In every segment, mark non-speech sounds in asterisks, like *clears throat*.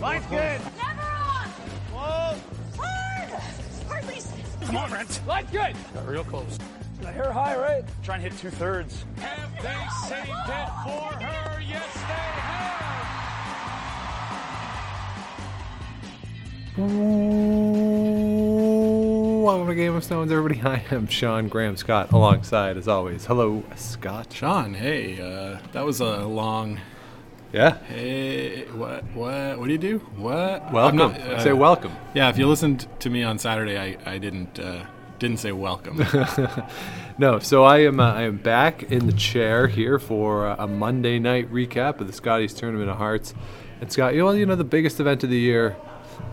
Line's good. Never on! Whoa. Hard! Hardly. Come on, Brent. Line's good. Got real close. The hair high, right? Try and hit two thirds. Have they saved it for her? Yes, they have. Welcome to Game of Stones, everybody. *laughs* I am Sean Graham Scott, alongside, as always. Hello, Scott. Sean, hey, uh, that was a long. Yeah. Hey, what? What? What do you do? What? Welcome. Not- uh, Say welcome. Yeah, if you listened to me on Saturday, I, I didn't uh, didn't say welcome. *laughs* No, so I am uh, I am back in the chair here for uh, a Monday night recap of the Scotties Tournament of Hearts. And Scott, you know, you know the biggest event of the year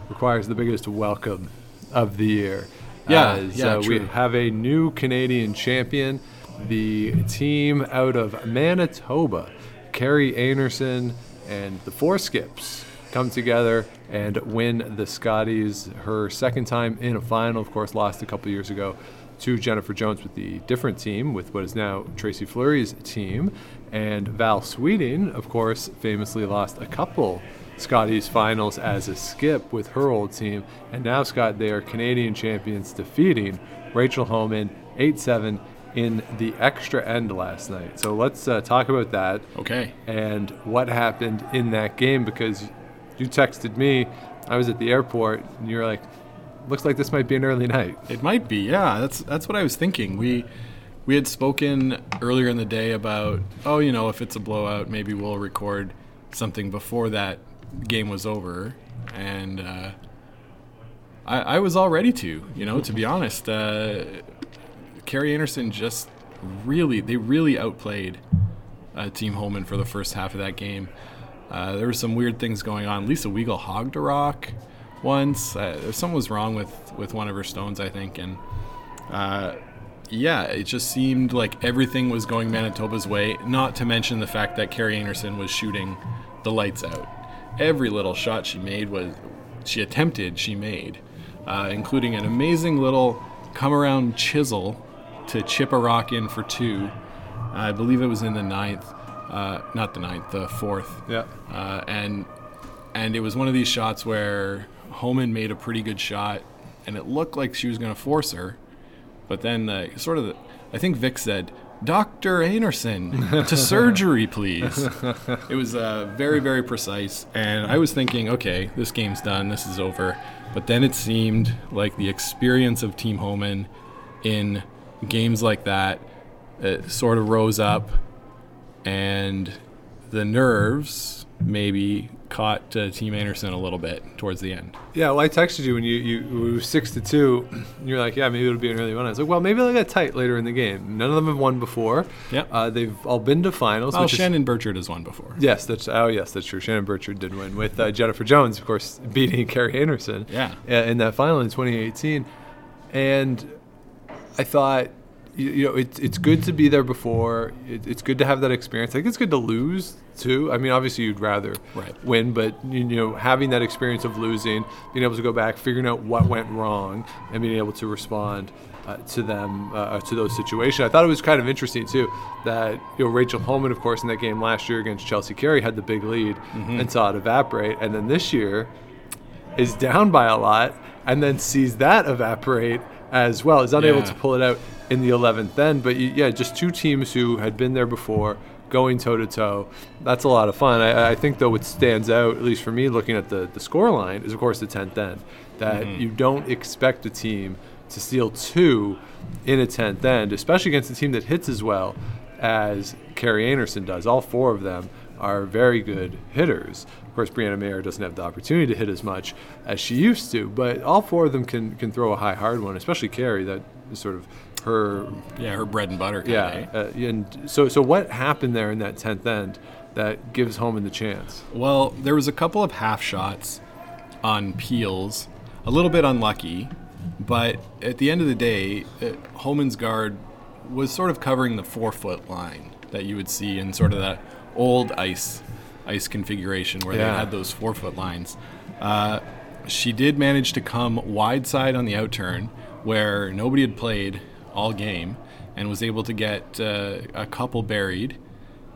requires the biggest welcome of the year. Yeah, As, yeah, uh, we have a new Canadian champion, the team out of Manitoba, Kerri Einarson and the Four Skips come together and win the Scotties her second time in a final. Of course, lost a couple years ago to Jennifer Jones with the different team, with what is now Tracy Fleury's team. And Val Sweeting, of course, famously lost a couple Scotties finals as a skip with her old team. And now, Scott, they are Canadian champions, defeating Rachel Homan 8 7 in the extra end last night. So let's uh, talk about that okay. and what happened in that game because you texted me. I was at the airport, and you were like, "Looks like this might be an early night." It might be. Yeah, that's that's what I was thinking. We we had spoken earlier in the day about oh, you know, if it's a blowout, maybe we'll record something before that game was over, and uh, I, I was all ready to. You know, to be honest, uh, Kerri Einarson just really they really outplayed uh, Team Homan for the first half of that game. Uh, there were some weird things going on. Lisa Weagle hogged a rock once. Uh, something was wrong with, with one of her stones, I think, and uh, yeah, it just seemed like everything was going Manitoba's way. Not to mention the fact that Kerri Einarson was shooting the lights out. Every little shot she made was she attempted, she made, uh, including an amazing little come around chisel to chip a rock in for two. I believe it was in the ninth, uh, not the ninth, the fourth. Yeah. Uh, and and it was one of these shots where Homan made a pretty good shot, and it looked like she was going to force her, but then uh, sort of, the, I think Vic said, "Doctor Einarson, to *laughs* surgery, please." it was uh, very very precise, and I was thinking, okay, this game's done, this is over. But then it seemed like the experience of Team Homan in games like that it sort of rose up and the nerves maybe caught uh, Team Einarson a little bit towards the end. Yeah, well, I texted you when you you was six to two. And *clears throat* you're like, "Yeah, maybe it'll be an early one." I was like, "Well, maybe they'll get tight later in the game." None of them have won before. Yeah, Uh, they've all been to finals. Well, which is- Shannon Birchard has won before. Yes, that's oh yes, that's true. Shannon Birchard did win with uh, Jennifer Jones, of course, *laughs* beating Kerri Einarson. Yeah. in that final in 2018, and I thought, you, you know, it's it's good to be there before. It, it's good to have that experience. I think it's good to lose too. I mean, obviously you'd rather Right. win, but you know, having that experience of losing, being able to go back, figuring out what went wrong, and being able to respond. Uh, to them, uh, to those situations, I thought it was kind of interesting too. That you know Rachel Homan, of course, in that game last year against Chelsea Carey, had the big lead and saw it evaporate, and then this year, is down by a lot and then sees that evaporate as well. Is unable Yeah. to pull it out in the 11th end. But yeah, just two teams who had been there before going toe to toe. That's a lot of fun. I, I think, though, what stands out, at least for me, looking at the, the score line, is of course the 10th end. That mm-hmm. you don't expect a team to steal two in a 10th end, especially against a team that hits as well as Kerri Einarson does. All four of them are very good hitters. Of course, Briane Meilleur doesn't have the opportunity to hit as much as she used to, but all four of them can, can throw a high, hard one, especially Kerri. That is sort of her, Yeah, her bread and butter. Kind yeah. Uh, and so, so what happened there in that 10th end that gives Homan the chance? Well, there was a couple of half shots on peels, a little bit unlucky, but at the end of the day, uh, Homan's guard was sort of covering the four foot line that you would see in sort of that old ice ice configuration where Yeah. they had those four foot lines. Uh, she did manage to come wide side on the outturn where nobody had played all game and was able to get uh, a couple buried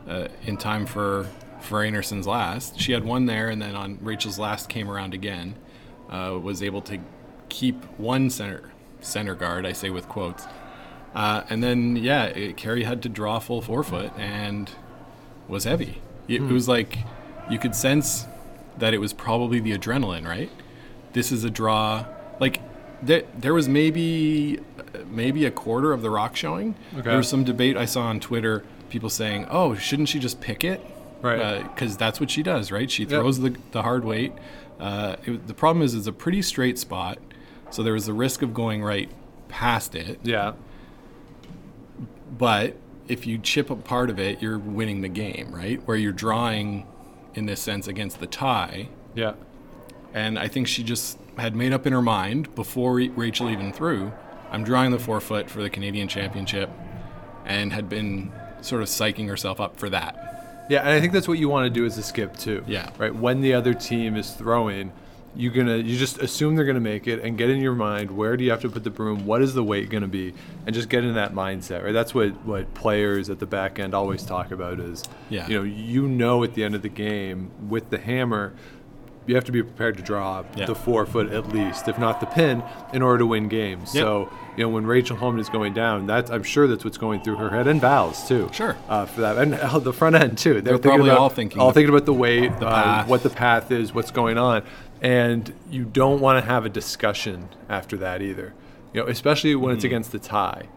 uh, in time for for Einarson's last. She had one there, and then on Rachel's last came around again. Uh, was able to keep one center center guard. I say with quotes. Uh, and then yeah, it, Kerri had to draw full four foot and was heavy. It, it was like you could sense that it was probably the adrenaline, right? This is a draw. Like there, there was maybe maybe a quarter of the rock showing. Okay. There was some debate I saw on Twitter. People saying, "Oh, shouldn't she just pick it?" Right. Because that's what she does, right? She throws the, the hard weight. Uh, it, the problem is, it's a pretty straight spot, so there was the risk of going right past it. Yeah. But if you chip a part of it, you're winning the game, right? Where you're drawing, in this sense, against the tie. Yeah. And I think she just had made up in her mind before Rachel even threw, I'm drawing the four foot for the Canadian Championship, and had been sort of psyching herself up for that. Yeah, and I think that's what you want to do as a skip too. Yeah. Right. When the other team is throwing, you're gonna you just assume they're gonna make it and get in your mind where do you have to put the broom, what is the weight gonna be, and just get in that mindset. Right. That's what what players at the back end always talk about is, Yeah. you know, you know at the end of the game with the hammer. You have to be prepared to draw Yeah. the four foot at least, if not the pin, in order to win games. Yep. So, you know, when Rachel Homan is going down, that's I'm sure that's what's going through her head, and Val's too. Sure. Uh, for that, and uh, *laughs* the front end too. They're, thinking probably about- all thinking all thinking about the weight, the uh, what the path is, what's going on, and you don't want to have a discussion after that either. You know, especially when it's against the tie.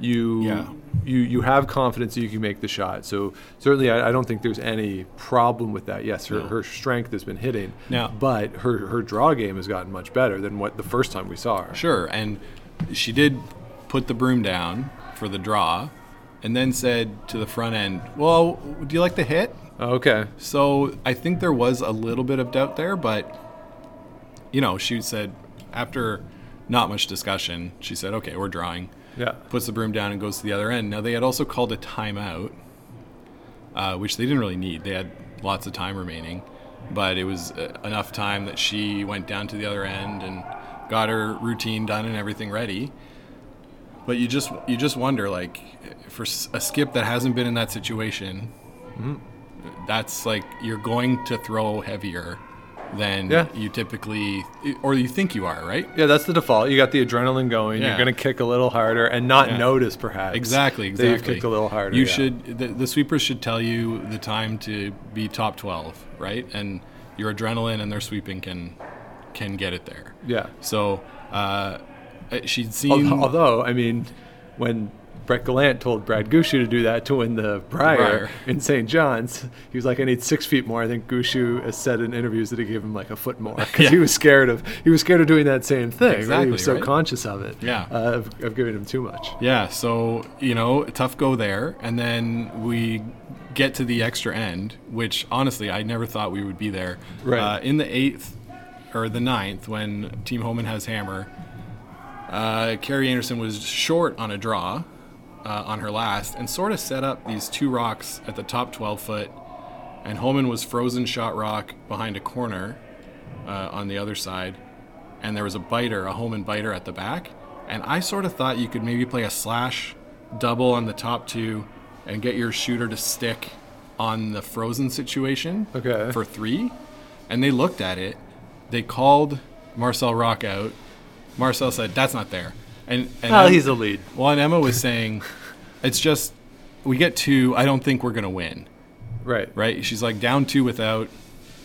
You Mm-hmm. Yeah. you you have confidence that you can make the shot. So certainly, I, I don't think there's any problem with that. Yes, her, No. her strength has been hitting, Now- but her her draw game has gotten much better than what the first time we saw her. Sure, and she did put the broom down for the draw, and then said to the front end, "Well, do you like the hit?" Okay. So I think there was a little bit of doubt there, but you know, she said after not much discussion, she said, "Okay, we're drawing." Yeah. Puts the broom down and goes to the other end. Now they had also called a timeout, uh, which they didn't really need. They had lots of time remaining, but it was uh, enough time that she went down to the other end and got her routine done and everything ready. But you just you just wonder like for a skip that hasn't been in that situation, that's like you're going to throw heavier than Yeah. you typically or you think you are, right? Yeah, that's the default. You got the adrenaline going. Yeah. You're going to kick a little harder and not Yeah. notice, perhaps. Exactly, that you've exactly. kicked a little harder. You should the, the sweepers should tell you the time to be top 12, right? And your adrenaline and their sweeping can can get it there. Yeah. So uh, she'd seen Al- Although, I mean, when Brett Gallant told Brad Gushue to do that to win the Brier, Brier. in St. John's, he was like, "I need six feet more." I think Gushue has said in interviews that he gave him like a foot more *laughs* because Yeah. he was scared of he was scared of doing that same thing. right? He was so right? conscious of it. Yeah. uh, of, of giving him too much. Yeah, so you know, tough go there, and then we get to the extra end, which honestly I never thought we would be there. Right. Uh, in the eighth or the ninth, when Team Homan has hammer, uh, Kerri Einarson was short on a draw uh, on her last, and sort of set up these two rocks at the top 12 foot, and Homan was frozen shot rock behind a corner uh, on the other side, and there was a biter, a Homan biter at the back. And I sort of thought you could maybe play a slash double on the top two and get your shooter to stick on the frozen situation Okay. for three. And they looked at it. They called Marcel Rocque out. Marcel said, That's not there. And, and Well, he's a lead. well, and Emma was saying, It's just, we get two. I don't think we're going to win Right. right? She's like down two without.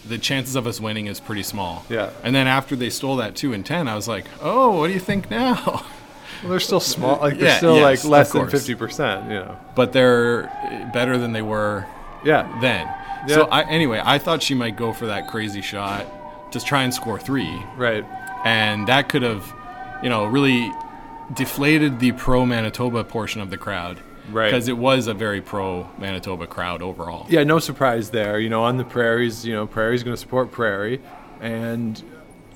The chances of us winning is pretty small. Yeah. And then after they stole that two and ten, I was like, oh, what do you think now? *laughs* Well, they're still small. Like they're Yeah, still yes, like less than fifty percent. You know. but they're uh, better than they were Yeah. then. Yeah. So I, anyway, I thought she might go for that crazy shot to try and score three, Right. and that could have, you know, really deflated the pro Manitoba portion of the crowd. Right. Because it was a very pro Manitoba crowd overall. Yeah, no surprise there. You know, on the prairies, you know, Prairie's going to support Prairie, and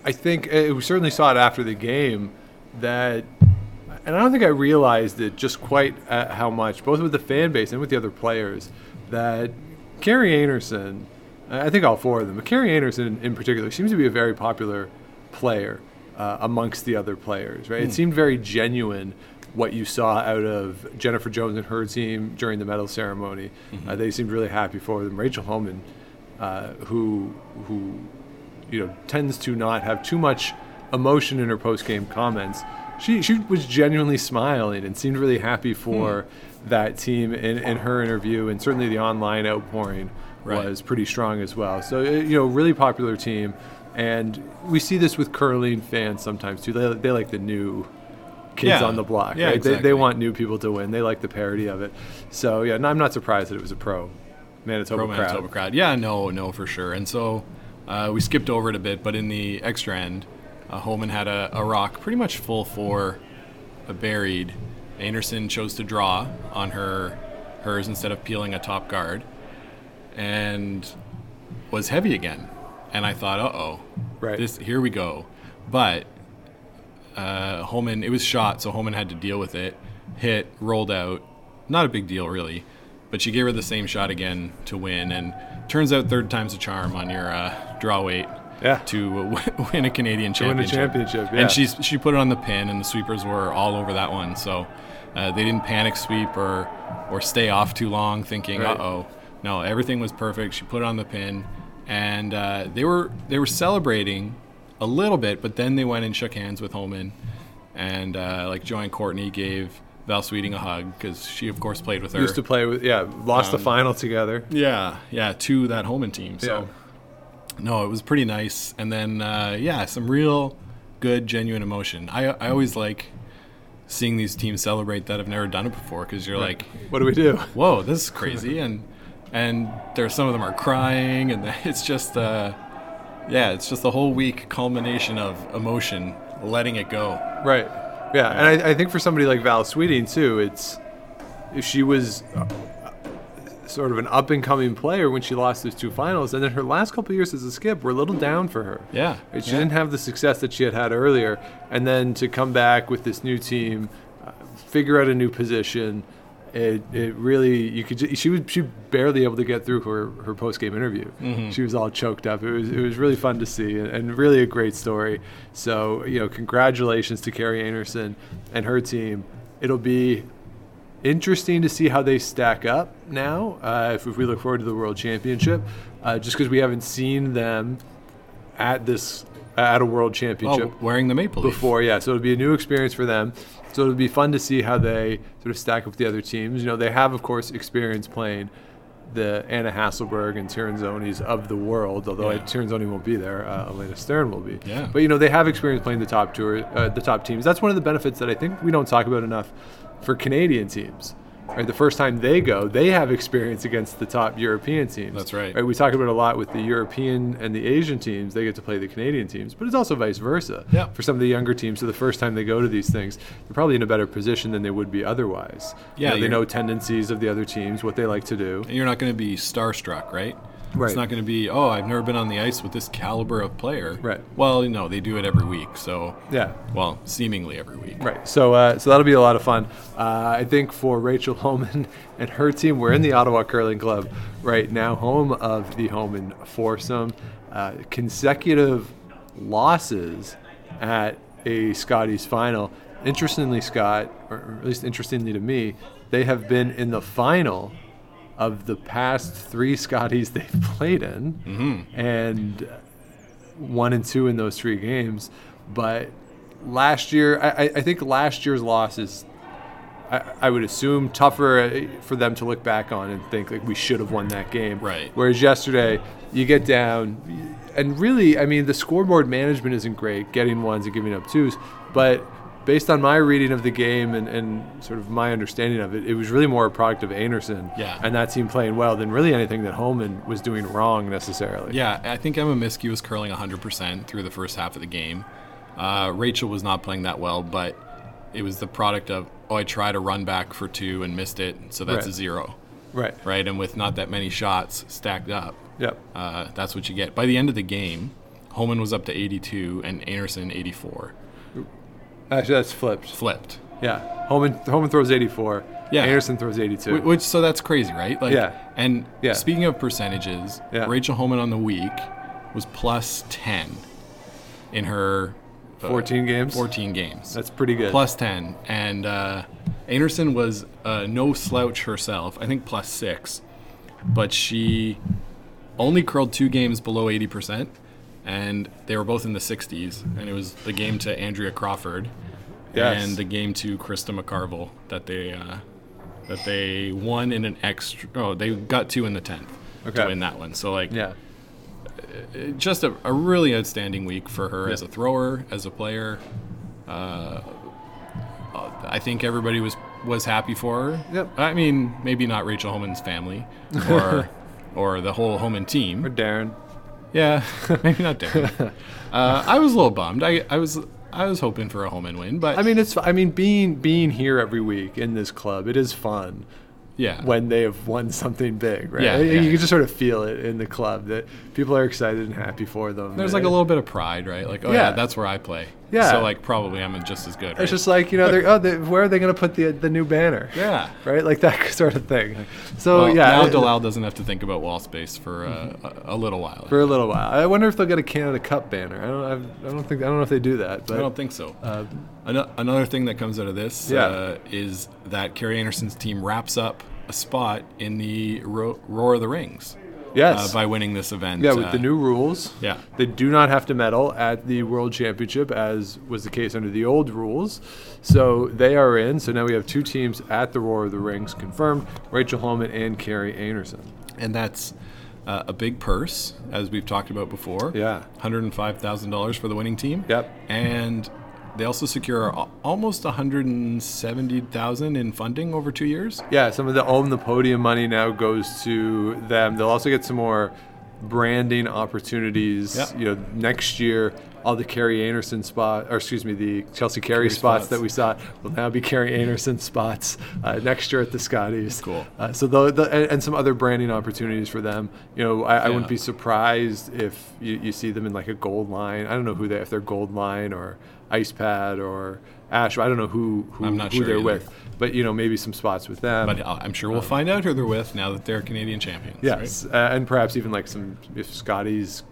I think uh, we certainly saw it after the game that, and I don't think I realized it just quite uh, how much, both with the fan base and with the other players, that Kerri Einarson, I think all four of them, but Kerri Einarson in particular, seems to be a very popular player uh, amongst the other players. Right? It seemed very genuine what you saw out of Jennifer Jones and her team during the medal ceremony. Uh, they seemed really happy for them. Rachel Homan uh, who who you know tends to not have too much emotion in her post game comments. She she was genuinely smiling and seemed really happy for that team in, in her interview, and certainly the online outpouring Right. was pretty strong as well. So uh, you know, really popular team, and we see this with curling fans sometimes too. They, they like the new kids Yeah. on the block. Yeah, right? they, exactly. they want new people to win. They like the parody of it. So yeah, no, I'm not surprised that it was a pro Manitoba, Pro crowd. Manitoba crowd. Yeah, no, no, for sure. And so uh, we skipped over it a bit, but in the extra end, uh, Homan had a, a rock pretty much full for uh, buried. Einarson chose to draw on her hers instead of peeling a top guard, and was heavy again. And I thought, uh oh, Right. this here we go. But uh, Homan, it was shot, so Homan had to deal with it. Hit, rolled out. Not a big deal, really. But she gave her the same shot again to win. And turns out third time's a charm on your uh, draw weight Yeah. to w- *laughs* win a Canadian To win a championship. championship, yeah. And she's, she put it on the pin, and the sweepers were all over that one. So uh, they didn't panic sweep or, or stay off too long thinking, Right. uh oh. No, everything was perfect. She put it on the pin. And uh, they were they were celebrating a little bit, but then they went and shook hands with Homan, and uh, like Joanne Courtney gave Val Sweeting a hug because she, of course, played with her. Used to play with yeah, lost the Um, final together. yeah, yeah, to that Homan team. So, Yeah. no, it was pretty nice. And then, uh, yeah, some real good, genuine emotion. I I always like seeing these teams celebrate that have never done it before because you're like, What do we do? whoa, this is crazy, and and there's some of them are crying, and *laughs* it's just uh, yeah, it's just the whole week culmination of emotion, letting it go. Right. Yeah, and I, I think for somebody like Val Sweeting too, it's if she was uh, sort of an up and coming player when she lost those two finals, and then her last couple years as a skip were a little down for her. Yeah, She yeah. didn't have the success that she had had earlier, and then to come back with this new team, uh, figure out a new position. It, it really you could ju- she was she barely able to get through her, her post game interview. Mm-hmm. She was all choked up. It was it was really fun to see and, and really a great story. So you know congratulations to Kerri Einarson and her team. It'll be interesting to see how they stack up now uh, if, if we look forward to the World Championship, uh, just because we haven't seen them at this at a World Championship Oh, wearing the maple leaf. before. Yeah, so it'll be a new experience for them. So it'll be fun to see how they sort of stack up with the other teams. You know, they have of course experience playing the Anna Hasselborg and Tirinzonis of the world, although Yeah. Tirinzoni won't be there. Uh, Elena Stern will be. Yeah. But you know, they have experience playing the top tour, uh, the top teams. That's one of the benefits that I think we don't talk about enough for Canadian teams. Right, the first time they go, they have experience against the top European teams. That's right. Right, we talk about it a lot with the European and the Asian teams. They get to play the Canadian teams, but it's also vice versa. Yeah. For some of the younger teams, so the first time they go to these things, they're probably in a better position than they would be otherwise. You Yeah, know, they know tendencies of the other teams, what they like to do. and you're not going to be starstruck, right? Right. It's not going to be, oh, I've never been on the ice with this caliber of player. Right. Well, you know, they do it every week, so Yeah. well, seemingly every week. Right. So, uh, so that'll be a lot of fun. Uh, I think for Rachel *laughs* Homan and her team, we're in the Ottawa Curling Club right now, home of the Homan foursome. Uh, consecutive losses at a Scotties final. Interestingly, Scott, or at least interestingly to me, they have been in the final of the past three Scotties *laughs* they've played in, and one and two in those three games. But last year, I, I- I think last year's loss is, I, I would assume, tougher uh, for them to look back on and think like we should have won that game. Right. Whereas yesterday, you get down, and really, I mean, the scoreboard management isn't great, getting ones and giving up twos, but. Based on my reading of the game and, and sort of my understanding of it, it was really more a product of Einarson Yeah. and that team playing well than really anything that Homan was doing wrong necessarily. Yeah, I think Emma Miskew was curling 100% through the first half of the game. Uh, Rachel was not playing that well, but it was the product of, oh, I tried a run back for two and missed it, so that's a zero, Right. right? And with not that many shots stacked up, Yep. uh, that's what you get. By the end of the game, Homan was up to 82 and Einarson 84. Actually, that's flipped. Flipped. Yeah. Homan, Homan throws 84. Yeah. Einarson throws 82. Wh- Which so that's crazy, right? Like, Yeah. And Yeah. speaking of percentages, Yeah. Rachel Homan on the week was plus 10 in her uh, 14 games? 14 games. That's pretty good. plus 10. And uh, Einarson was uh, no slouch herself. I think plus six, but she only curled two games below 80%, and they were both in the 60s. And it was the game to Andrea Crawford Yes. and the game to Krista McCarville that they uh, that they won in an extra. Oh, they got two in the 10th Okay. to win that one. So like, Yeah. just a, a really outstanding week for her as a thrower, as a player. Uh, I think everybody was was happy for her. Yep. I mean, maybe not Rachel Homan's family or *laughs* or the whole Homan team Or. Darren. Yeah, *laughs* maybe not Darren. *laughs* uh, I was a little bummed. I, I was I was hoping for a Homan win, but I mean, it's. I mean, being being here every week in this club, it is fun yeah, when they have won something big, right? Yeah, you yeah. can just sort of feel it in the club that people are excited and happy for them. there's like a little bit of pride, right? Like, oh yeah, that's where I play. Yeah. So like, probably I'm just as good. Right? It's just like you know, they're, oh, they, where are they going to put the the new banner? yeah. right, like that *laughs* sort of thing. So Well, yeah, now Dalal doesn't have to think about wall space for uh, a, a little while. for a little while. I wonder if they'll get a Canada Cup banner. I don't. I've, I don't think. I don't know if they do that. But I don't think so. Uh, Ano- Another thing that comes out of this Yeah. uh, is that Kerri Einarson's team wraps up a spot in the Ro- Roar of the Rings yes. uh, by winning this event. yeah, with uh, the new rules. Yeah. They do not have to medal at the World Championship, as was the case under the old rules. So they are in. So now we have two teams at the Roar of the Rings confirmed: Rachel Homan and Kerri Einarson. and that's uh, a big purse, as we've talked about before. Yeah. $105,000 for the winning team. Yep. And they also secure al- almost 170000 in funding over two years. Yeah, some of the own the podium money now goes to them. They'll also get some more branding opportunities. Yeah. You know, next year all the Kerri Einarson spot, or excuse me, the Chelsea Carey Carey spots, spots. that we saw will now be Kerri Einarson spots uh, next year at the Scotties. Cool. Uh, so the, the and, and some other branding opportunities for them. You know, I, I wouldn't be surprised if you, you see them in like a gold line. I don't know who they if they're gold line or ice pad or ash. I don't know who who, who sure they're either. with. But you know, maybe some spots with them. But uh, I'm sure we'll find out who they're with now that they're Canadian champions. right? Yes, uh, and perhaps even like some if Scotties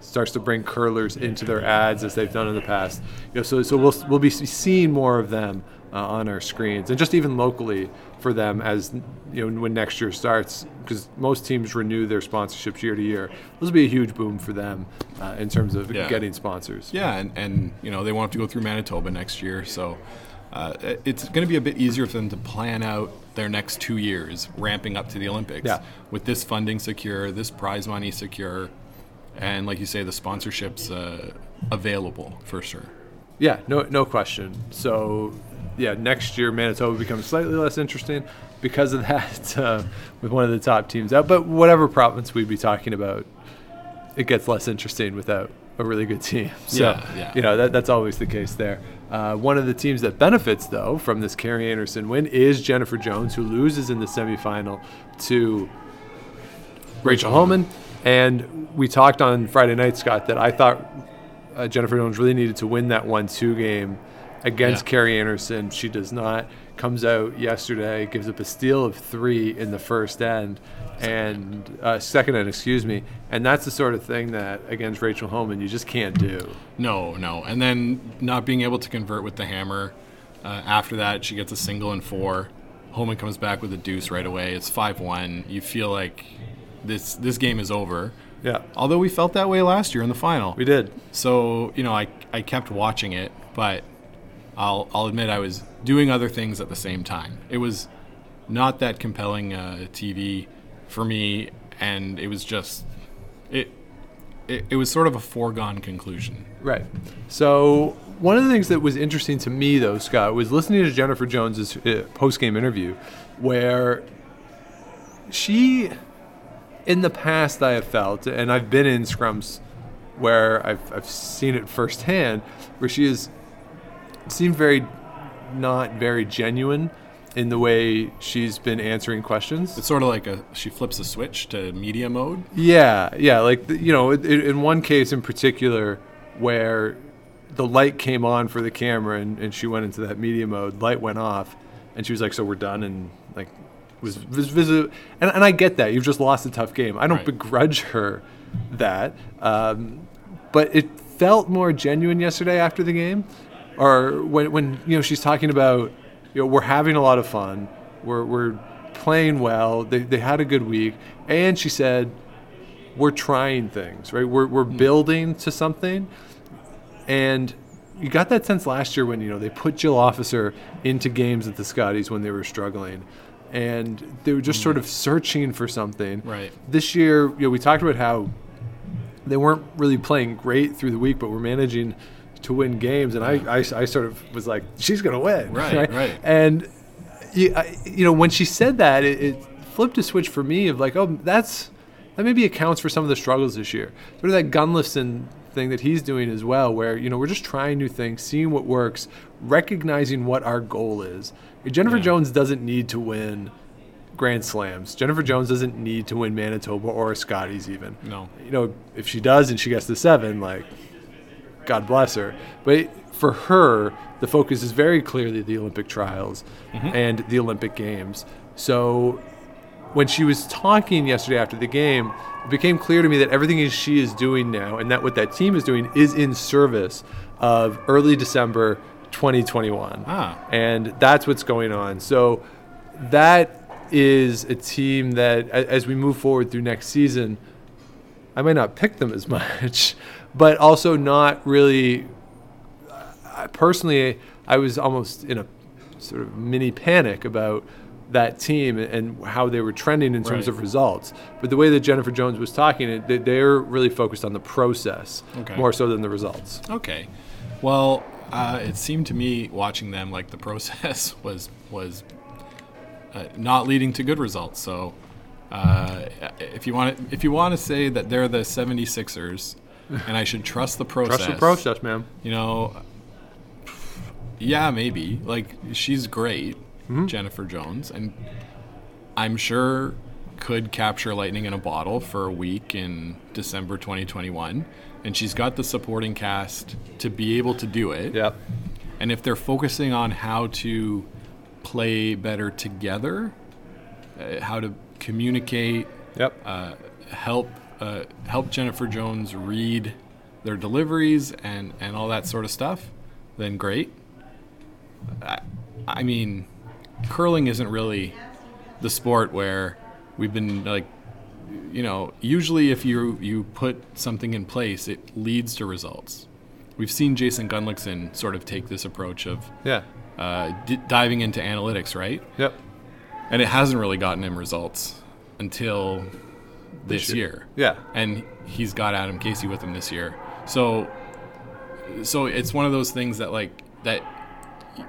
starts to bring curlers into their ads as they've done in the past. You know, so so we'll we'll be seeing more of them uh, on our screens, and just even locally for them as you know when next year starts, because most teams renew their sponsorships year to year. This will be a huge boom for them uh, in terms of Yeah. getting sponsors. Yeah, and, and you know they won't have to go through Manitoba next year, so uh, it's going to be a bit easier for them to plan out their next two years, ramping up to the Olympics. Yeah. With this funding secure, this prize money secure, and like you say, the sponsorships uh, available for sure. Yeah, no, no question. So, yeah, next year Manitoba becomes slightly less interesting because of *laughs* that, uh, with one of the top teams out. But whatever province we'd be talking about, it gets less interesting without a really good team. *laughs* So, Yeah, yeah. you know, that, that's always the case there. Uh, one of the teams that benefits, though, from this Kerri Einarson win is Jennifer Jones, who loses in the semifinal to Rachel Homan. And we talked on Friday night, Scott, that I thought uh, Jennifer Jones really needed to win that 1 2 game against Yeah. Kerri Einarson. She does not. Comes out yesterday, gives up a steal of three in the first end, and uh, second end, excuse me. And that's the sort of thing that against Rachel Homan you just can't do. No, no, and then not being able to convert with the hammer. Uh, after that, she gets a single and four. Homan comes back with a deuce right away. It's five one. You feel like this this game is over. Yeah, Although we felt that way last year in the final. we did. So, you know, I, I kept watching it, but I'll, I'll admit I was doing other things at the same time. It was not that compelling uh, TV for me, and it was just, it, it, it was sort of a foregone conclusion. Right. So one of the things that was interesting to me, though, Scott, was listening to Jennifer Jones's uh, post-game interview, where she, in the past, I have felt, and I've been in scrums where I've, I've seen it firsthand, where she has seemed very not very genuine in the way she's been answering questions. It's sort of like a, she flips a switch to media mode. Yeah, yeah. Like the- you know, in one case in particular, where the light came on for the camera and, and she went into that media mode, light went off, and she was like, "So we're done," and like was, was visible. And, and I get that you've just lost a tough game. I don't Right. begrudge her that, um, but it felt more genuine yesterday after the game, or when when you know she's talking about, you know, we're having a lot of fun, we're we're playing well. They they had a good week, and she said we're trying things, right? We're we're hmm. building to something, and you got that sense last year when you know they put Jill Officer into games at the Scotties when they were struggling, and they were just hmm. sort of searching for something. Right. This year, you know, we talked about how they weren't really playing great through the week, but were managing to win games, and I, I, I sort of was like, she's gonna win, Right, *laughs* right. And you, I, you know, when she said that, it, it flipped a switch for me of like, oh, that's that maybe accounts for some of the struggles this year. Sort of that Gunnlaugson thing that he's doing as well, where you know we're just trying new things, seeing what works, recognizing what our goal is. Jennifer Yeah. Jones doesn't need to win Grand Slams. Jennifer Jones doesn't need to win Manitoba or Scotties even. No. You know, if she does and she gets the seven, like, God bless her. But for her, the focus is very clearly the Olympic trials and the Olympic Games. So when she was talking yesterday after the game, it became clear to me that everything she is doing now and that what that team is doing is in service of early December 2021. Ah. And that's what's going on. So that is a team that as we move forward through next season, I might not pick them as *laughs* much, but also not really. I personally, I was almost in a sort of mini panic about that team and how they were trending in terms Right. of results. But the way that Jennifer Jones was talking, they- they're really focused on the process Okay. more so than the results. Okay. Well, uh, it seemed to me watching them like the *laughs* process was was uh, not leading to good results. So, uh, if you want to, if you want to say that they're the 76ers and I should trust the process, Trust the process, man. you know, yeah, maybe. Like she's great, Mm-hmm. Jennifer Jones, and I'm sure could capture lightning in a bottle for a week in December 2021. And she's got the supporting cast to be able to do it. Yep. And if they're focusing on how to play better together, uh, how to communicate, Yep. uh, help uh, help Jennifer Jones read their deliveries and, and all that sort of stuff, then great. I, I mean, curling isn't really the sport where we've been like, you know, usually if you you put something in place, it leads to results. We've seen Jason Gunnlaugson sort of take this approach of yeah. uh, d- diving into analytics, right? Yep. And it hasn't really gotten him results until this year. Yeah. And he's got Adam Casey with him this year. So so it's one of those things that like that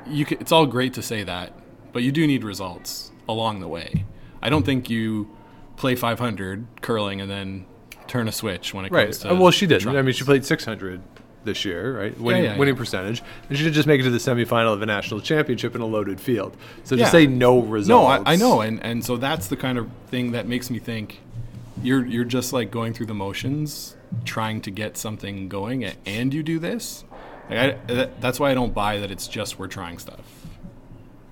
you can, it's all great to say that, but you do need results along the way. I don't think you play 500 curling and then turn a switch when it Right. comes to Uh, well, she didn't. I mean, she played 600 this year, right? Winning, yeah, winning yeah. percentage, and she did just make it to the semifinal of a national championship in a loaded field. So to Yeah. say no results, No, I, I know, and and so that's the kind of thing that makes me think you're you're just like going through the motions, trying to get something going, and you do this. Like I, that's why I don't buy that it's just we're trying stuff.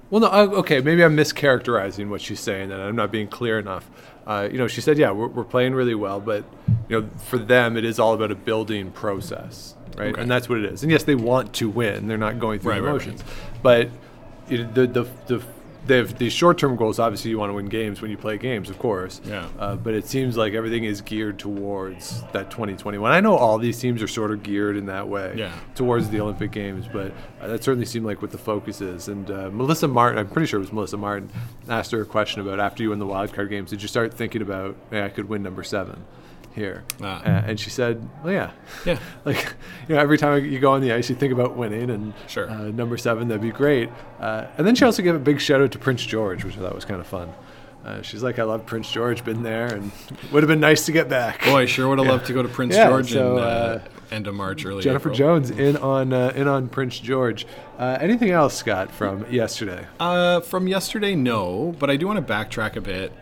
Well, no, I, okay, maybe I'm mischaracterizing what she's saying, and I'm not being clear enough. Uh, you know, she said, yeah, we're, we're playing really well, but you know, for them, it is all about a building process, right? Okay. And that's what it is. And yes, they want to win; they're not going through Right, the right, motions, but it, the the the they have these short-term goals. Obviously, you want to win games when you play games, of course. Yeah. Uh, but it seems like everything is geared towards that 2021. I know all these teams are sort of geared in that way Yeah. towards the Olympic Games, but uh, that certainly seemed like what the focus is. And uh, Melissa Martin, I'm pretty sure it was Melissa Martin, asked her a question about after you win the wild card games, did you start thinking about, hey, I could win number seven here? Ah. Uh, and she said, well, yeah. Yeah. *laughs* like, you know, every time you go on the ice, you think about winning, and Sure. uh, number seven, that'd be great. Uh, and then she also gave a big shout out to Prince George, which I thought was kind of fun. Uh, she's like, I love Prince George, been there, and would have been nice to get back. Boy, I sure would have loved to go to Prince Yeah, George so, in uh, uh, end of March, early Jennifer April. Jones in on uh, in on Prince George. Uh, anything else, Scott, from yesterday? Uh, from yesterday, no, but I do want to backtrack a bit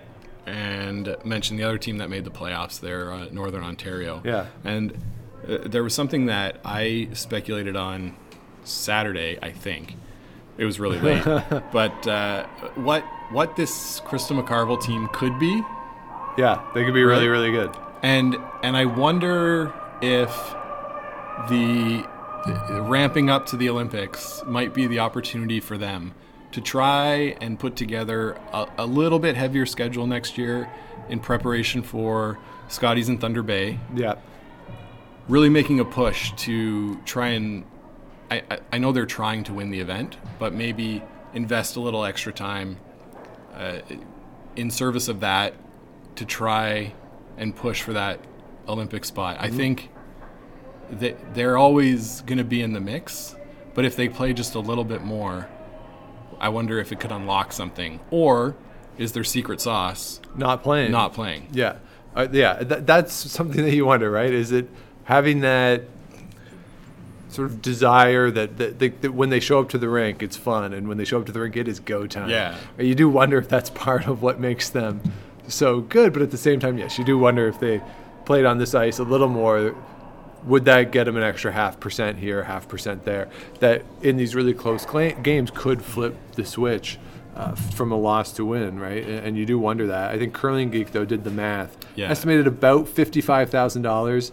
and mentioned the other team that made the playoffs there, uh, Northern Ontario. Yeah. And uh, there was something that I speculated on Saturday, I think. It was really late. *laughs* but uh, what what this Krista McCarville team could be, Yeah, they could be really, Right. really good. and and I wonder if the ramping up to the Olympics might be the opportunity for them to try and put together a, a little bit heavier schedule next year in preparation for Scotties in Thunder Bay, Yeah. really making a push to try and. I, I, I know they're trying to win the event, but maybe invest a little extra time uh, in service of that to try and push for that Olympic spot. I think that they're always going to be in the mix, but if they play just a little bit more, I wonder if it could unlock something. Or is their secret sauce Not playing. not playing? Yeah, uh, yeah. Th- that's something that you wonder, right? Is it having that sort of desire that, that, that, that when they show up to the rink, it's fun, and when they show up to the rink, it is go time. Yeah. You do wonder if that's part of what makes them so good, but at the same time, yes, you do wonder if they played on this ice a little more. Would that get them an extra half percent here, half percent there? That in these really close cla games could flip the switch uh, from a loss to win, right? And, and you do wonder that. I think Curling Geek though did the math, Yeah. estimated about fifty-five thousand dollars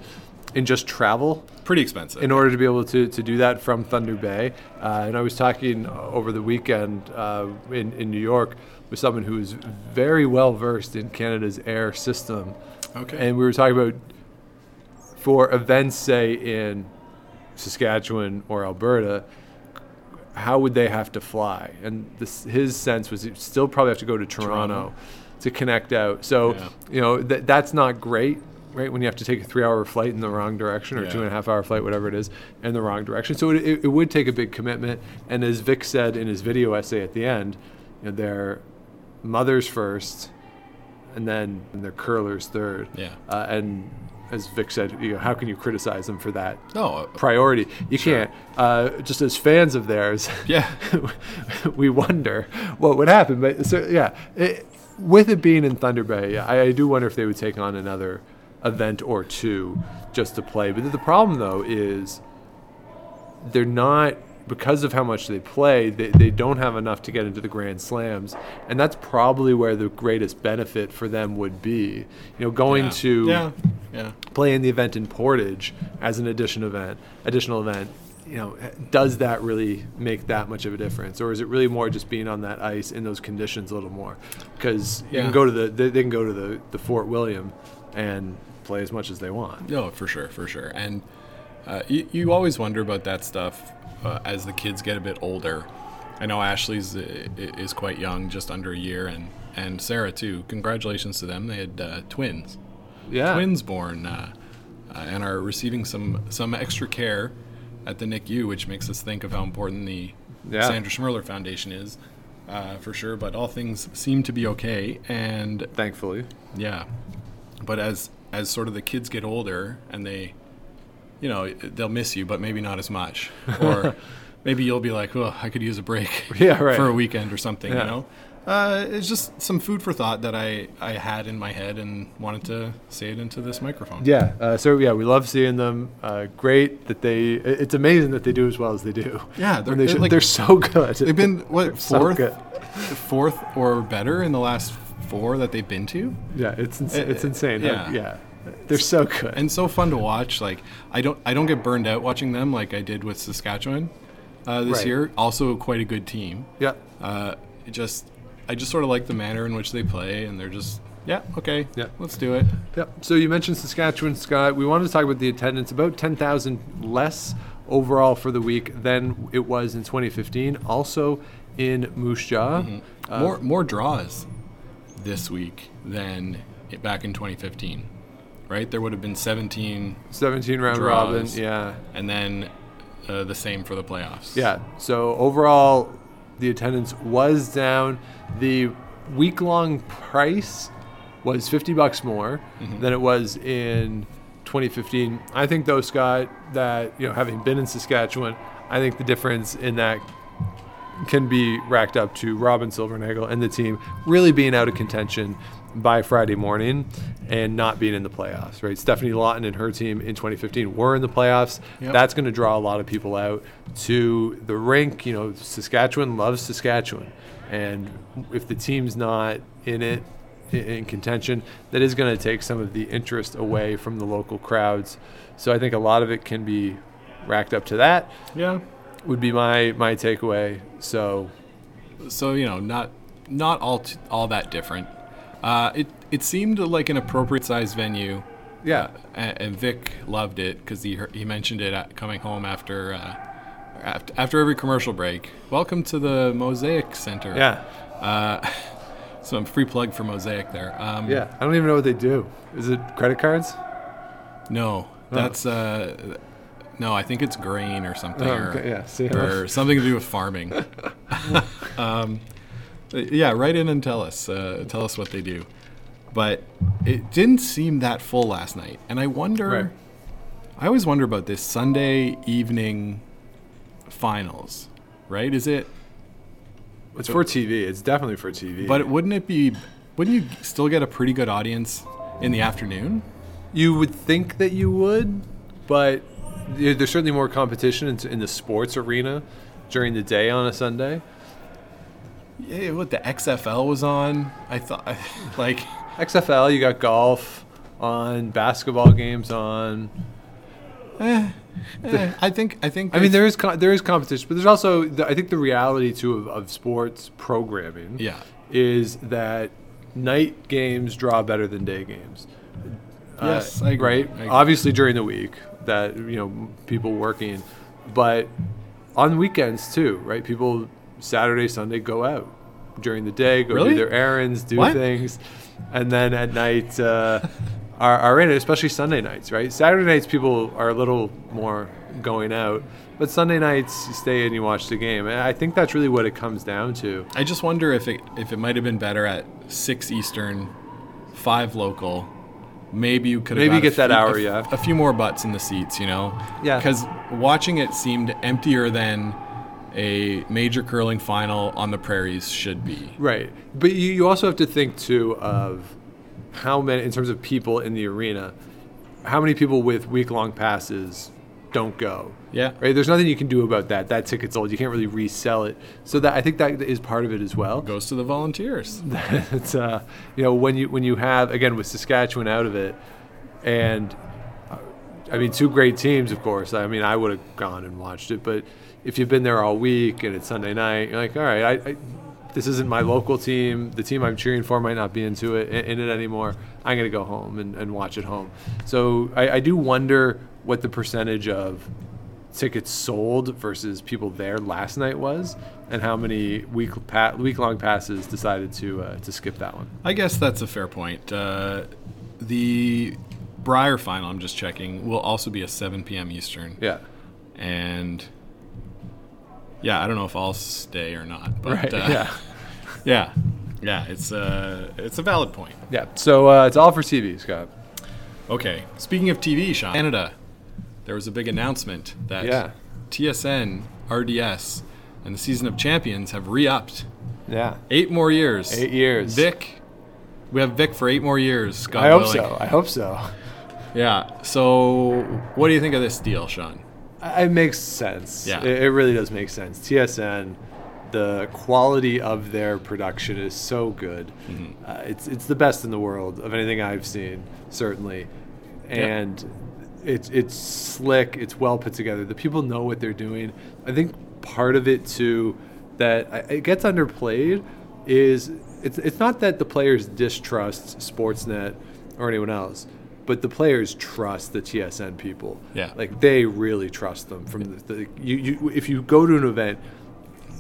in just travel Pretty expensive. in order to be able to, to do that from Thunder Bay. Uh, and I was talking over the weekend uh, in, in New York with someone who is very well versed in Canada's air system. Okay. And we were talking about for events, say, in Saskatchewan or Alberta, how would they have to fly? And this, his sense was he'd still probably have to go to Toronto, Toronto. to connect out. So, Yeah. you know, th- that's not great, right? When you have to take a three hour flight in the wrong direction or Yeah. two and a half hour flight, whatever it is, in the wrong direction. So it, it, it would take a big commitment. And as Vic said in his video essay at the end, you know, they're mothers first, and then their curlers third. Yeah. Uh, and as Vic said, you know, how can you criticize them for that no, uh, priority? You can't. Uh, just as fans of theirs, *laughs* Yeah. *laughs* we wonder what would happen. But so yeah, it, with it being in Thunder Bay, I, I do wonder if they would take on another event or two just to play. But the problem though is they're not because of how much they play, they, they don't have enough to get into the Grand Slams. And that's probably where the greatest benefit for them would be. You know, going yeah. to yeah, yeah. playing the event in Portage as an addition event, additional event, you know, does that really make that much of a difference, or is it really more just being on that ice in those conditions a little more? Because you Yeah. can go to the they, they can go to the, the Fort William and play as much as they want. No, for sure, for sure. And uh, you, you always wonder about that stuff uh, as the kids get a bit older. I know Ashley's uh, is quite young, just under a year, and, and Sarah too. Congratulations to them. They had uh, twins, Yeah, twins born, uh, uh, and are receiving some some extra care at the NICU, which makes us think of how important the Yeah. Sandra Schmirler Foundation is, uh, for sure. But all things seem to be okay, and Thankfully, yeah, but as as sort of the kids get older and they, you know, they'll miss you, but maybe not as much, or *laughs* maybe you'll be like, oh, I could use a break, *laughs* Yeah, right. for a weekend or something, Yeah. you know. Uh, it's just some food for thought that I, I had in my head and wanted to say it into this microphone. yeah. Uh, so yeah, we love seeing them. Uh, great that they. It's amazing that they do as well as they do. Yeah, they're- they should- like- they're so good. They've been *laughs* what fourth, good. fourth or better in the last four that they've been to. Yeah, it's ins- Uh, it's insane. how- yeah. yeah, they're so good. and so fun to watch. Like I don't I don't get burned out watching them like I did with Saskatchewan uh, this Right. year. Also, quite a good team. yeah. Uh, just I just sort of like the manner in which they play, and they're just yeah okay Yeah. let's do it. Yep. So you mentioned Saskatchewan, Scott. We wanted to talk about the attendance. About 10,000 less overall for the week than it was in 2015. Also in Moose Jaw. Uh, more more draws this week than back in 2015. Right, there would have been 17, 17 round Draws. robin. Yeah. and then uh, the same for the playoffs. Yeah. So overall, the attendance was down. The week long price was 50 bucks more than it was in 2015. I think, though, Scott, that, you know, having been in Saskatchewan, I think the difference in that can be racked up to Robyn Silvernagle and the team really being out of contention by Friday morning and not being in the playoffs, right? Stefanie Lawton and her team in 2015 were in the playoffs. Yep. That's going to draw a lot of people out to the rink. You know, Saskatchewan loves Saskatchewan. And if the team's not in it, in contention, that is going to take some of the interest away from the local crowds. So I think a lot of it can be racked up to that yeah. would be my my takeaway. So so you know not not all t- all that different Uh, it it seemed like an appropriate sized venue, Yeah. and, and Vic loved it because he heard- he mentioned it coming home after, uh, after after every commercial break. Welcome to the Mosaic Center. Yeah. Uh, *laughs* some free plug for Mosaic there. Um, Yeah. I don't even know what they do. Is it credit cards? No, that's uh, no. I think it's grain or something, Oh, or, yeah, or something to do with farming. *laughs* *laughs* um, yeah, write in and tell us. Uh, tell us what they do. But it didn't seem that full last night, and I wonder. Right. I always wonder about this Sunday evening finals. Right? Is it? It's for TV. It's definitely for TV. But wouldn't it be? Wouldn't you still get a pretty good audience in the afternoon? You would think that you would, but there's certainly more competition in, in the sports arena during the day on a Sunday. Yeah, what the XFL was on. I thought, *laughs* like, XFL, you got golf on, basketball games on. eh, I think I think I mean, there is co- there is competition, but there's also the, I think the reality too of, of sports programming Yeah. is that night games draw better than day games. Yes, Uh, I agree. Right. I agree. Obviously during the week that you know people working, but on weekends too. Right. People Saturday Sunday go out during the day, go Really? do their errands, do What? things, and then at night. Uh, *laughs* are, are in it, especially Sunday nights, right? Saturday nights, people are a little more going out, but Sunday nights, you stay and you watch the game. And I think that's really what it comes down to. I just wonder if it if it might have been better at six Eastern, five local. Maybe you could have Maybe get that hour, a, yeah. a few more butts in the seats, you know. Yeah. Because watching it seemed emptier than a major curling final on the prairies should be. Right. But you, you also have to think, too, of how many, in terms of people in the arena, how many people with week long passes don't go. Yeah. Right. There's nothing you can do about that. That ticket's old. You can't really resell it. So that I think that is part of it as well. Goes to the volunteers. *laughs* it's uh, you know when you when you have again with Saskatchewan out of it, and uh, I mean two great teams, of course. I mean I would have gone and watched it, but if you've been there all week and it's Sunday night, you're like, all right, I, I this isn't my local team. The team I'm cheering for might not be into it in, it anymore. I'm gonna go home and, and watch it home. So I, I do wonder what the percentage of tickets sold versus people there last night was, and how many week pa- week long passes decided to uh, to skip that one. I guess that's a fair point. Uh, the Brier final, I'm just checking, will also be a 7 p.m. Eastern. Yeah, And yeah, I don't know if I'll stay or not. But right. uh, yeah, *laughs* yeah, yeah, it's uh, it's a valid point. yeah. So uh, it's all for TV, Scott. Okay, speaking of TV, Sean, Canada, there was a big announcement that Yeah. TSN, RDS, and the Season of Champions have re-upped Yeah, eight more years. eight years. Vic, we have Vic for eight more years. God I hope willing. so. I hope so. Yeah. So, what do you think of this deal, Sean? It makes sense. Yeah. It, it really does make sense. TSN, the quality of their production is so good. Mm-hmm. Uh, it's it's the best in the world of anything I've seen, certainly, and it's it's slick. It's well put together. The people know what they're doing. I think part of it too that it gets underplayed is it's it's not that the players distrust Sportsnet or anyone else. But the players trust the TSN people. Yeah. Like they really trust them. From the, the you, you, if you go to an event,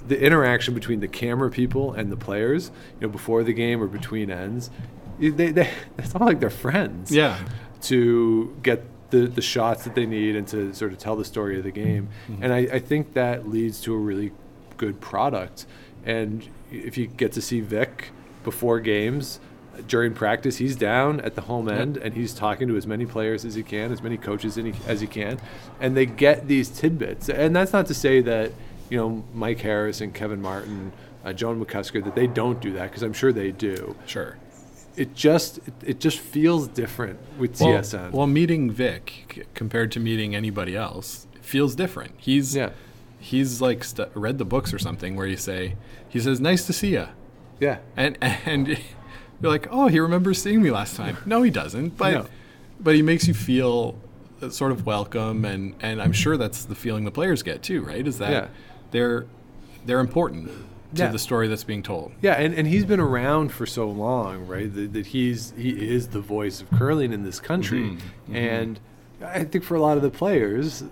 the interaction between the camera people and the players, you know, before the game or between ends, they, they *laughs* it's not like they're friends. Yeah. To get the, the shots that they need and to sort of tell the story of the game, mm-hmm. and I, I think that leads to a really good product. And if you get to see Vic before games. During practice, he's down at the home end and he's talking to as many players as he can, as many coaches as he can, and they get these tidbits. And that's not to say that you know Mike Harris and Kevin Martin, uh, Joan McCusker, that they don't do that because I'm sure they do. Sure. It just it, it just feels different with Well, TSN. well, meeting Vic c- compared to meeting anybody else feels different. He's Yeah. he's like st- read the books or something where you say he says nice to see you, yeah, and *laughs* and you're like oh he remembers seeing me last time. No, he doesn't, but No. but he makes you feel uh, sort of welcome, and and I'm sure that's the feeling the players get too, right? Is that Yeah. they're they're important. to Yeah. the story that's being told. Yeah, and, and he's been around for so long, right? That, that he's he is the voice of curling in this country, Mm-hmm, and I think for a lot of the players,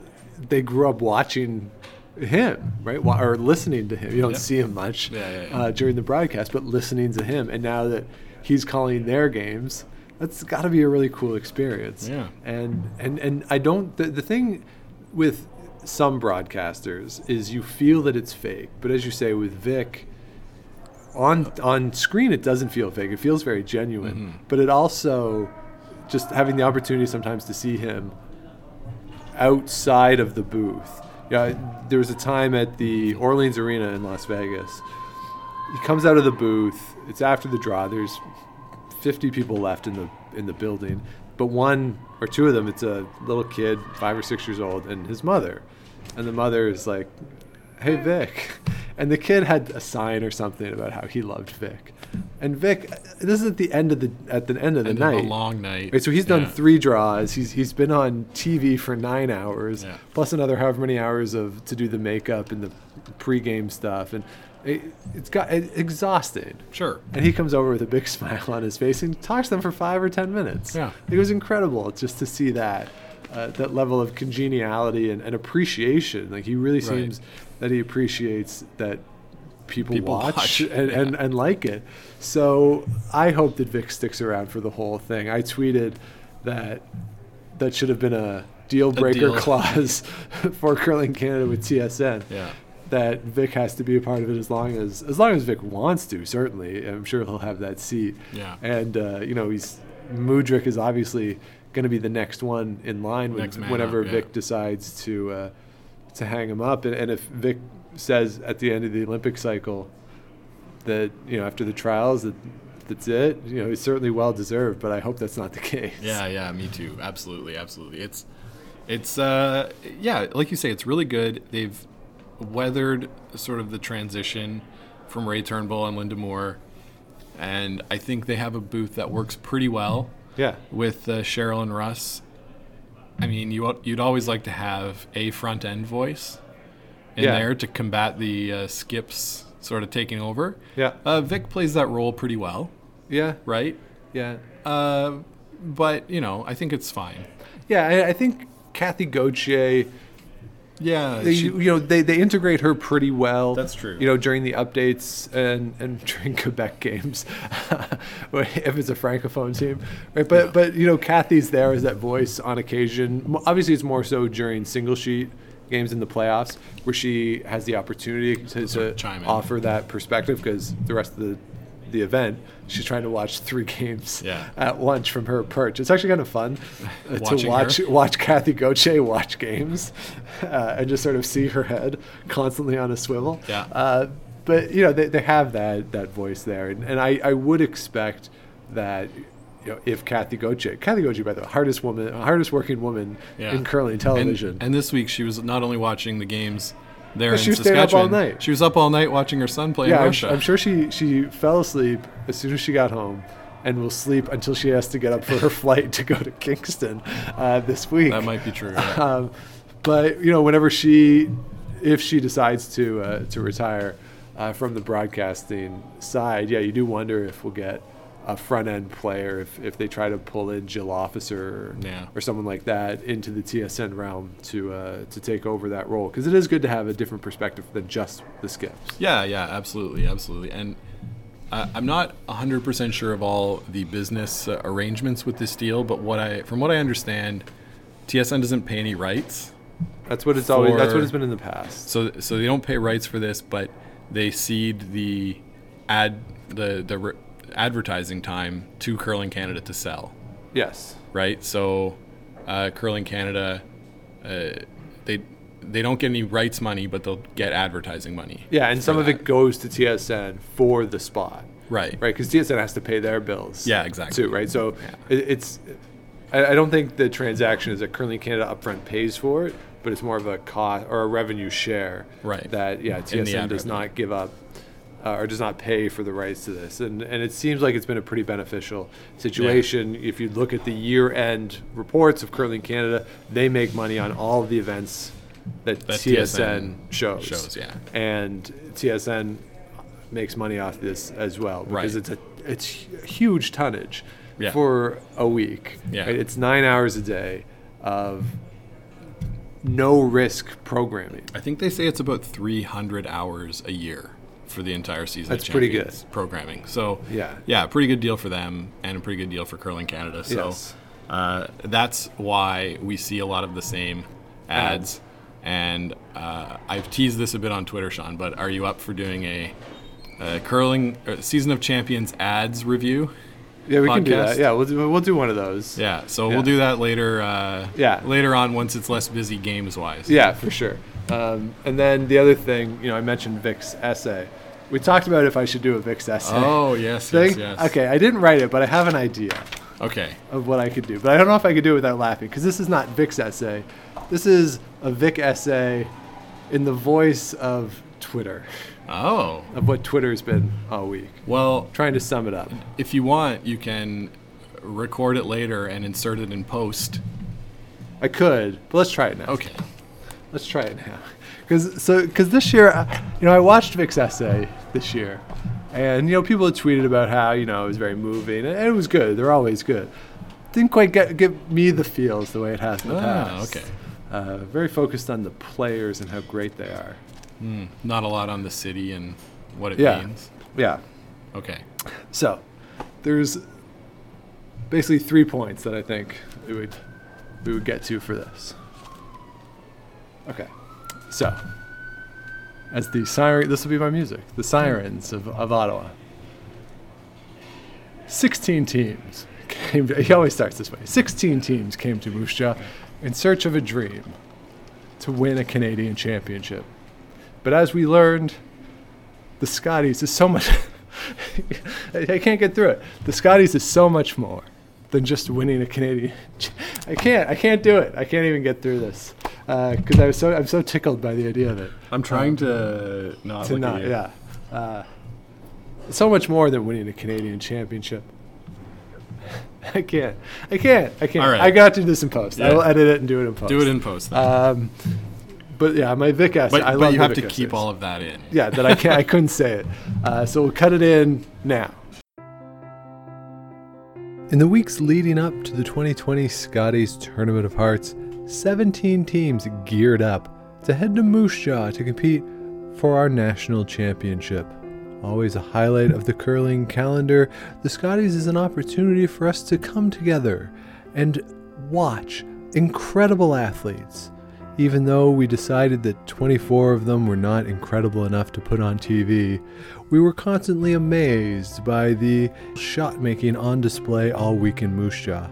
they grew up watching him, right, or listening to him. You don't see him much yeah, yeah. Uh, during the broadcast, but listening to him. And now that he's calling their games, that's got to be a really cool experience. Yeah. And and and I don't the, the thing with some broadcasters is you feel that it's fake, but as you say with Vic on on screen it doesn't feel fake. It feels very genuine. Mm-hmm. But it also just having the opportunity sometimes to see him outside of the booth. Yeah, there was a time at the Orleans Arena in Las Vegas. He comes out of the booth. It's after the draw. There's 50 people left in the in the building, but one or two of them, it's a little kid, five or six years old, and his mother, and the mother is like, "Hey Vic," *laughs* and the kid had a sign or something about how he loved Vic, and Vic, this is at the end of the at the end of the End of night, a long night. Right, so he's done Yeah. three draws. He's he's been on TV for nine hours, Yeah. plus another however many hours of to do the makeup and the pregame stuff, and it, it's got it, exhausted. Sure. And he comes over with a big *laughs* smile on his face and talks to them for five or ten minutes. Yeah. it was incredible just to see that uh, that level of congeniality and, and appreciation. Like he really seems that he appreciates that people, People watch, watch, *laughs* and, and, and like it. So I hope that Vic sticks around for the whole thing. I tweeted that that should have been a deal breaker deal. *laughs* clause for curling Canada with TSN Yeah. That Vic has to be a part of it as long as as long as Vic wants to. Certainly, I'm sure he'll have that seat. Yeah. And uh, you know, he's Mudryk is obviously going to be the next one in line when, whenever up, yeah. Vic decides to uh, to hang him up. And, and if Vic says at the end of the Olympic cycle that you know after the trials that that's it, you know, he's certainly well deserved. But I hope that's not the *laughs* case. Yeah, yeah, me too. Absolutely, absolutely. It's, it's, uh, yeah, like you say, it's really good. They've weathered sort of the transition from Ray Turnbull and Linda Moore, and I think they have a booth that works pretty well Yeah. with uh, Cheryl and Russ. I mean, you you'd always like to have a front end voice in Yeah. there to combat the uh, skips sort of taking over. Yeah. Uh, Vic plays that role pretty well, Yeah. right? Yeah. Uh, but you know, I think it's fine. Yeah. I, I think Cathy Gauthier. Yeah, they, she- you know they, they integrate her pretty well. That's true. You know during the updates and, and *laughs* during Quebec games, *laughs* if it's a francophone team, right? But Yeah. but you know Cathy's there as that voice on occasion. Obviously, it's more so during single sheet games in the playoffs where she has the opportunity to, to of chime in. offer that perspective because the rest of the the event she's trying to watch three *laughs* games Yeah. at once from her perch. It's actually kind of fun uh, to watch her? watch Cathy Gauthier watch games *laughs* uh, and just sort of see her head constantly on a swivel. Yeah. Uh, but you know they, they have that that voice there, and, and I, I would expect that you know if Cathy Gauthier, Cathy Gauthier, by the way, hardest woman, hardest working woman Yeah. in curling television. And, and this week she was not only watching the games there in she was staying up all Saskatchewan. night. She was up all night watching her son play yeah, in I'm, Russia. I'm sure she she fell asleep as soon as she got home. And will sleep until she has to get up for her *laughs* flight to go to Kingston uh, this week. That might be true. yeah. *laughs* um, but you know, whenever she, if she decides to uh, to retire uh, from the broadcasting side, yeah, you do wonder if we'll get a front end player if, if they try to pull in Jill Officer or, Yeah. or someone like that into the TSN realm to uh, to take over that role because it is good to have a different perspective than just the skips. Yeah, yeah, absolutely, absolutely. And uh, I'm not 100% sure of all the business uh, arrangements with this deal, but what I, from what I understand, TSN doesn't pay any rights. That's what it's always. That's what it's been in the past. So, so they don't pay rights for this, but they cede the ad, the the advertising time to Curling Canada to sell. Yes. right? So, uh, Curling Canada, uh, they they don't get any rights money, but they'll get advertising money. Yeah, and some of it goes to TSN for the spot. Right. right? Because TSN has to pay their bills. Yeah, exactly. Too, right? So it, it's. I, I don't think the transaction is that Curling Canada upfront pays for it, but it's more of a cost or a revenue share. Right. That yeah, TSN does not give up. Uh, or does not pay for the rights to this, and and it seems like it's been a pretty beneficial situation. If you look at the year-end reports of Curling Canada, they make money on all of the events that, That TSN, TSN shows. shows, yeah. and TSN makes money off this as well because Right. it's a it's huge tonnage Yeah. for a week. Yeah. right? It's nine hours a day of no risk programming. I think they say it's about 300 hours a year for the entire season. of That's pretty good. Programming. So Yeah. yeah, pretty good deal for them, and a pretty good deal for Curling Canada. So Yes. uh, that's why we see a lot of the same ads. Ads. And uh, I've teased this a bit on Twitter, Sean. But are you up for doing a, a curling uh, season of champions ads review? Yeah, we can do that. Yeah, we'll do, we'll do one of those. Yeah, so Yeah. we'll do that later. Uh, Yeah. later on once it's less busy games wise. Yeah, for sure. Um, and then the other thing, you know, I mentioned Vic's essay. We talked about if I should do a Vic's essay. Oh yes, thing. yes, yes. Okay, I didn't write it, but I have an idea Okay. of what I could do. But I don't know if I could do it without laughing because this is not Vic's essay. This is a Vic essay in the voice of Twitter, Oh of what Twitter's been all week. well, Trying to sum it up. if you want, you can record it later and insert it in post. I could, but let's try it now. Okay. Let's try it now. Because so because this year, uh, you know, I watched Vic's essay this year, and you know, people had tweeted about how you know it was very moving, and it was good. They're always good. Didn't quite get give me the feels the way it has in the Ah, past. okay. Uh, very focused on the players and how great they are. Not a lot on the city and what it Yeah. means. Yeah. Okay. So there's basically three points that I think we would we would get to for this. Okay. So as the siren this will be my music. The sirens of, of Ottawa. Sixteen teams came to, *laughs* he always starts this way. Sixteen teams came to Moose Jaw in search of a dream to win a Canadian championship. But as we learned, the Scotties is so much. *laughs* I can't get through it. The Scotties is so much more than just winning a Canadian. *laughs* I can't. I can't do it. I can't even get through this because I was so. I'm so tickled by the idea of it. I'm trying to not To look not. at you. Yeah. Uh, so much more than winning a Canadian championship. *laughs* I can't. I can't. I can't. All right. I got to do this in post. I will edit it and do it in post. Do it in post. Then. Um, but yeah, my Vic essay. but I but love you have Vic to keep all of that in. Yeah, that I can't. I couldn't say it. Uh, so we'll cut it in now. In the weeks leading up to the 2020 Scotties Tournament of Hearts, 17 teams geared up to head to Moose Jaw to compete for our national championship. Always a highlight of the curling calendar, the Scotties is an opportunity for us to come together and watch incredible athletes. Even though we decided that 24 of them were not incredible enough to put on TV, we were constantly amazed by the shot making on display all week in Moose Jaw.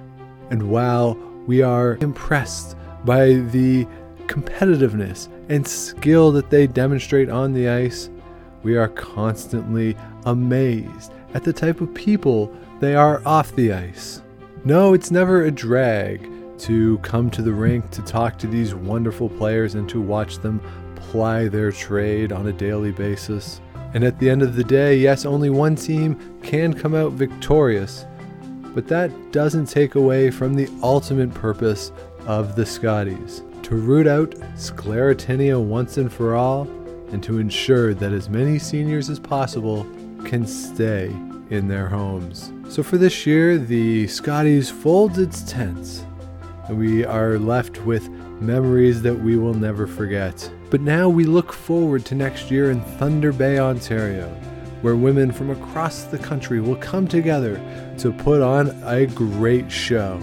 And while we are impressed by the competitiveness and skill that they demonstrate on the ice, we are constantly amazed at the type of people they are off the ice. No, it's never a drag to come to the rink to talk to these wonderful players and to watch them ply their trade on a daily basis. And at the end of the day, yes, only one team can come out victorious, but that doesn't take away from the ultimate purpose of the Scotties to root out sclerotinia once and for all and to ensure that as many seniors as possible can stay in their homes. So for this year, the Scotties folds its tents and we are left with memories that we will never forget. But now we look forward to next year in Thunder Bay, Ontario, where women from across the country will come together to put on a great show.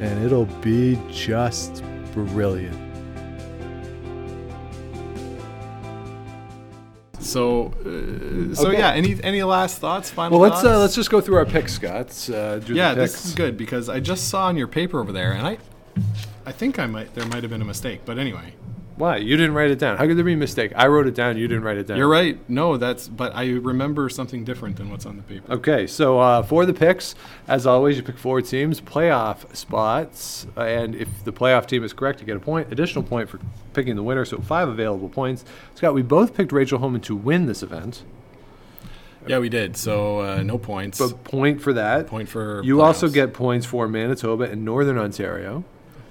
And it'll be just brilliant. So, uh, so Okay. yeah. Any any last thoughts? Final Well, let's uh, let's just go through our picks, Scott. Uh, yeah, picks. this is good because I just saw on your paper over there, and I, I think I might there might have been a mistake, but anyway, Why you didn't write it down? How could there be a mistake? I wrote it down. You didn't write it down. you're right. No, that's but I remember something different than what's on the paper. Okay, so uh, for the picks, as always, you pick four teams, playoff spots, and if the playoff team is correct, you get a point, additional point for picking the winner. So five available points. Scott, we both picked Rachel Homan to win this event, Yeah, we did. So uh, no points. but point for that. Point for You also get points for Manitoba and Northern Ontario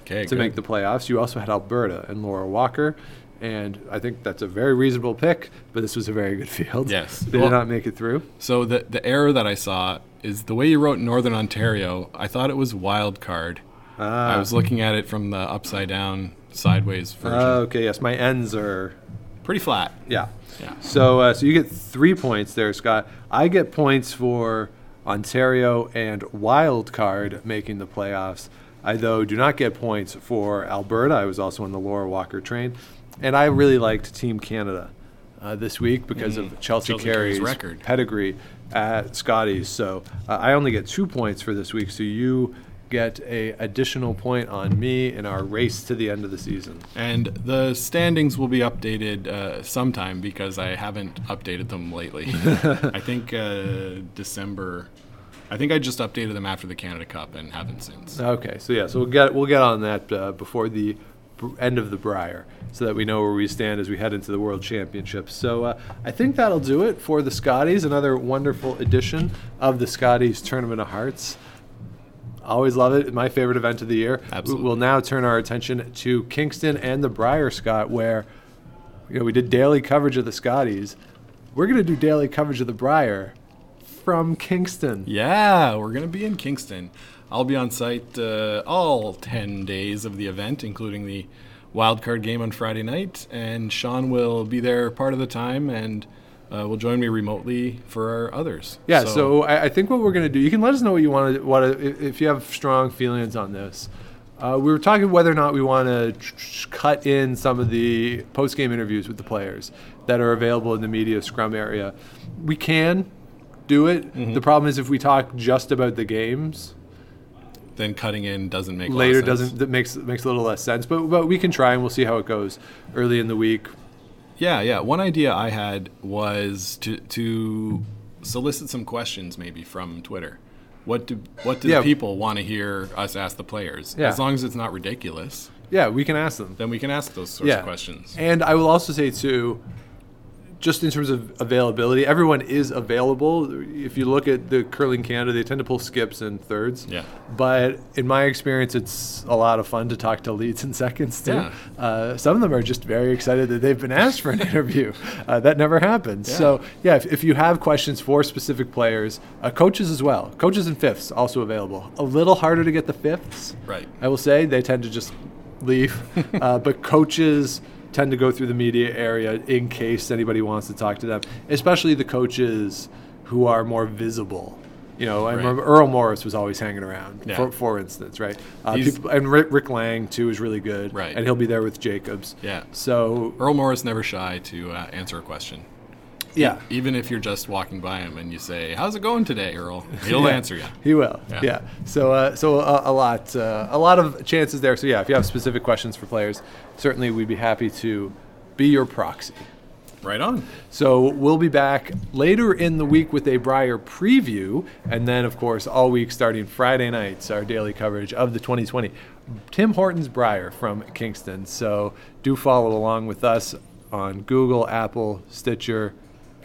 okay, to good. make the playoffs. You also had Alberta and Laura Walker, And I think that's a very reasonable pick, but this was a very good *laughs* field. Yes. They Well- did not make it through. So the the error that I saw is the way you wrote Northern Ontario. I thought it was wild card. Ah. I was looking at it from the upside down, sideways version. Uh, okay, yes, my ends are Pretty flat. Yeah. Yeah. So uh, so you get three points there, Scott. I get points for Ontario and Wild Card making the playoffs. I though do not get points for Alberta. I was also on the Laura Walker train, and I really liked Team Canada uh, this week because of Chelsea, Mm. Chelsea Carey's Carey's record. pedigree at Scotties. So uh, I only get two points for this week. So you get a additional point on me in our race to the end of the season. And the standings will be updated uh, sometime because I haven't updated them lately. *laughs* I think uh, December. I think I just updated them after the Canada Cup and haven't since. Okay, so yeah, so we'll get we'll get on that uh, before the end of the Brier, so that we know where we stand as we head into the World Championships. So uh, I think that'll do it for the Scotties. Another wonderful edition of the Scotties Tournament of Hearts. Always love it. My favorite event of the year. Absolutely. We'll now turn our attention to Kingston and the Brier, Scott, where you know we did daily coverage of the Scotties. We're gonna do daily coverage of the Briar from Kingston. Yeah, we're going to be in Kingston. I'll be on site uh, all 10 days of the event, including the wild card game on Friday night. And Sean will be there part of the time and uh, will join me remotely for our others. Yeah, so, I, I think what we're going to do, you can let us know what you want to, what if if you have strong feelings on this. Uh, we were talking whether or not we want to tr- tr- cut in some of the post game interviews with the players that are available in the media scrum area. We can do it. Mm-hmm. The problem is if we talk just about the games, then cutting in doesn't make a lot of later sense. doesn't that makes makes a little less sense. But but we can try and we'll see how it goes early in the week. Yeah, yeah. One idea I had was to to solicit some questions maybe from Twitter. What do what do Yeah. the people want to hear us ask the players? Yeah. As long as it's not ridiculous, Yeah, we can ask them. then we can ask those sorts of questions. And I will also say too, just in terms of availability, everyone is available. If you look at the curling Canada, they tend to pull skips and thirds. Yeah. But in my experience, it's a lot of fun to talk to leads and seconds too. Yeah. Uh, some of them are just very excited that they've been asked for an *laughs* interview. Uh, that never happens. Yeah. So yeah, if, if you have questions for specific players, uh, coaches as well, coaches and fifths also available. A little harder to get the fifths. Right. I will say they tend to just leave, *laughs* uh, but coaches tend to go through the media area in case anybody wants to talk to them, especially the coaches who are more visible. You know, I Right. remember Earl Morris was always hanging around, Yeah. for, for instance, right? Uh, people, and Rick, Rick Lang too is really good, Right. And he'll be there with Jacobs. Yeah. So Earl Morris never shy to uh, answer a question. Yeah, Even if you're just walking by him and you say, "How's it going today, Earl?" *laughs* He'll Yeah, answer you. He will. Yeah. Yeah. So, uh, so a, a lot, uh, a lot of chances there. So, yeah, if you have specific questions for players, certainly we'd be happy to be your proxy. Right on. So we'll be back later in the week with a Brier preview, and then, of course, all week starting Friday nights, our daily coverage of the 2020 Tim Hortons Brier from Kingston. So do follow along with us on Google, Apple, Stitcher,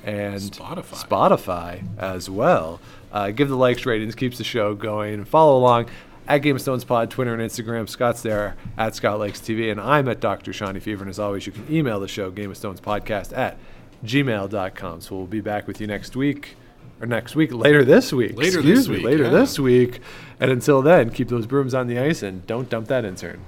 and Spotify. Spotify as well. Uh, give the likes, ratings, keeps the show going. Follow along at Game of Stones Pod, Twitter and Instagram. Scott's there at Scott Lakes TV, and I'm at Dr. Shawnee Fever. And as always, you can email the show, Game of Stones Podcast at gmail.com. So we'll be back with you next week. Or next week, later this week. Later excuse this me, week, later yeah. this week. And until then, keep those brooms on the ice and don't dump that intern.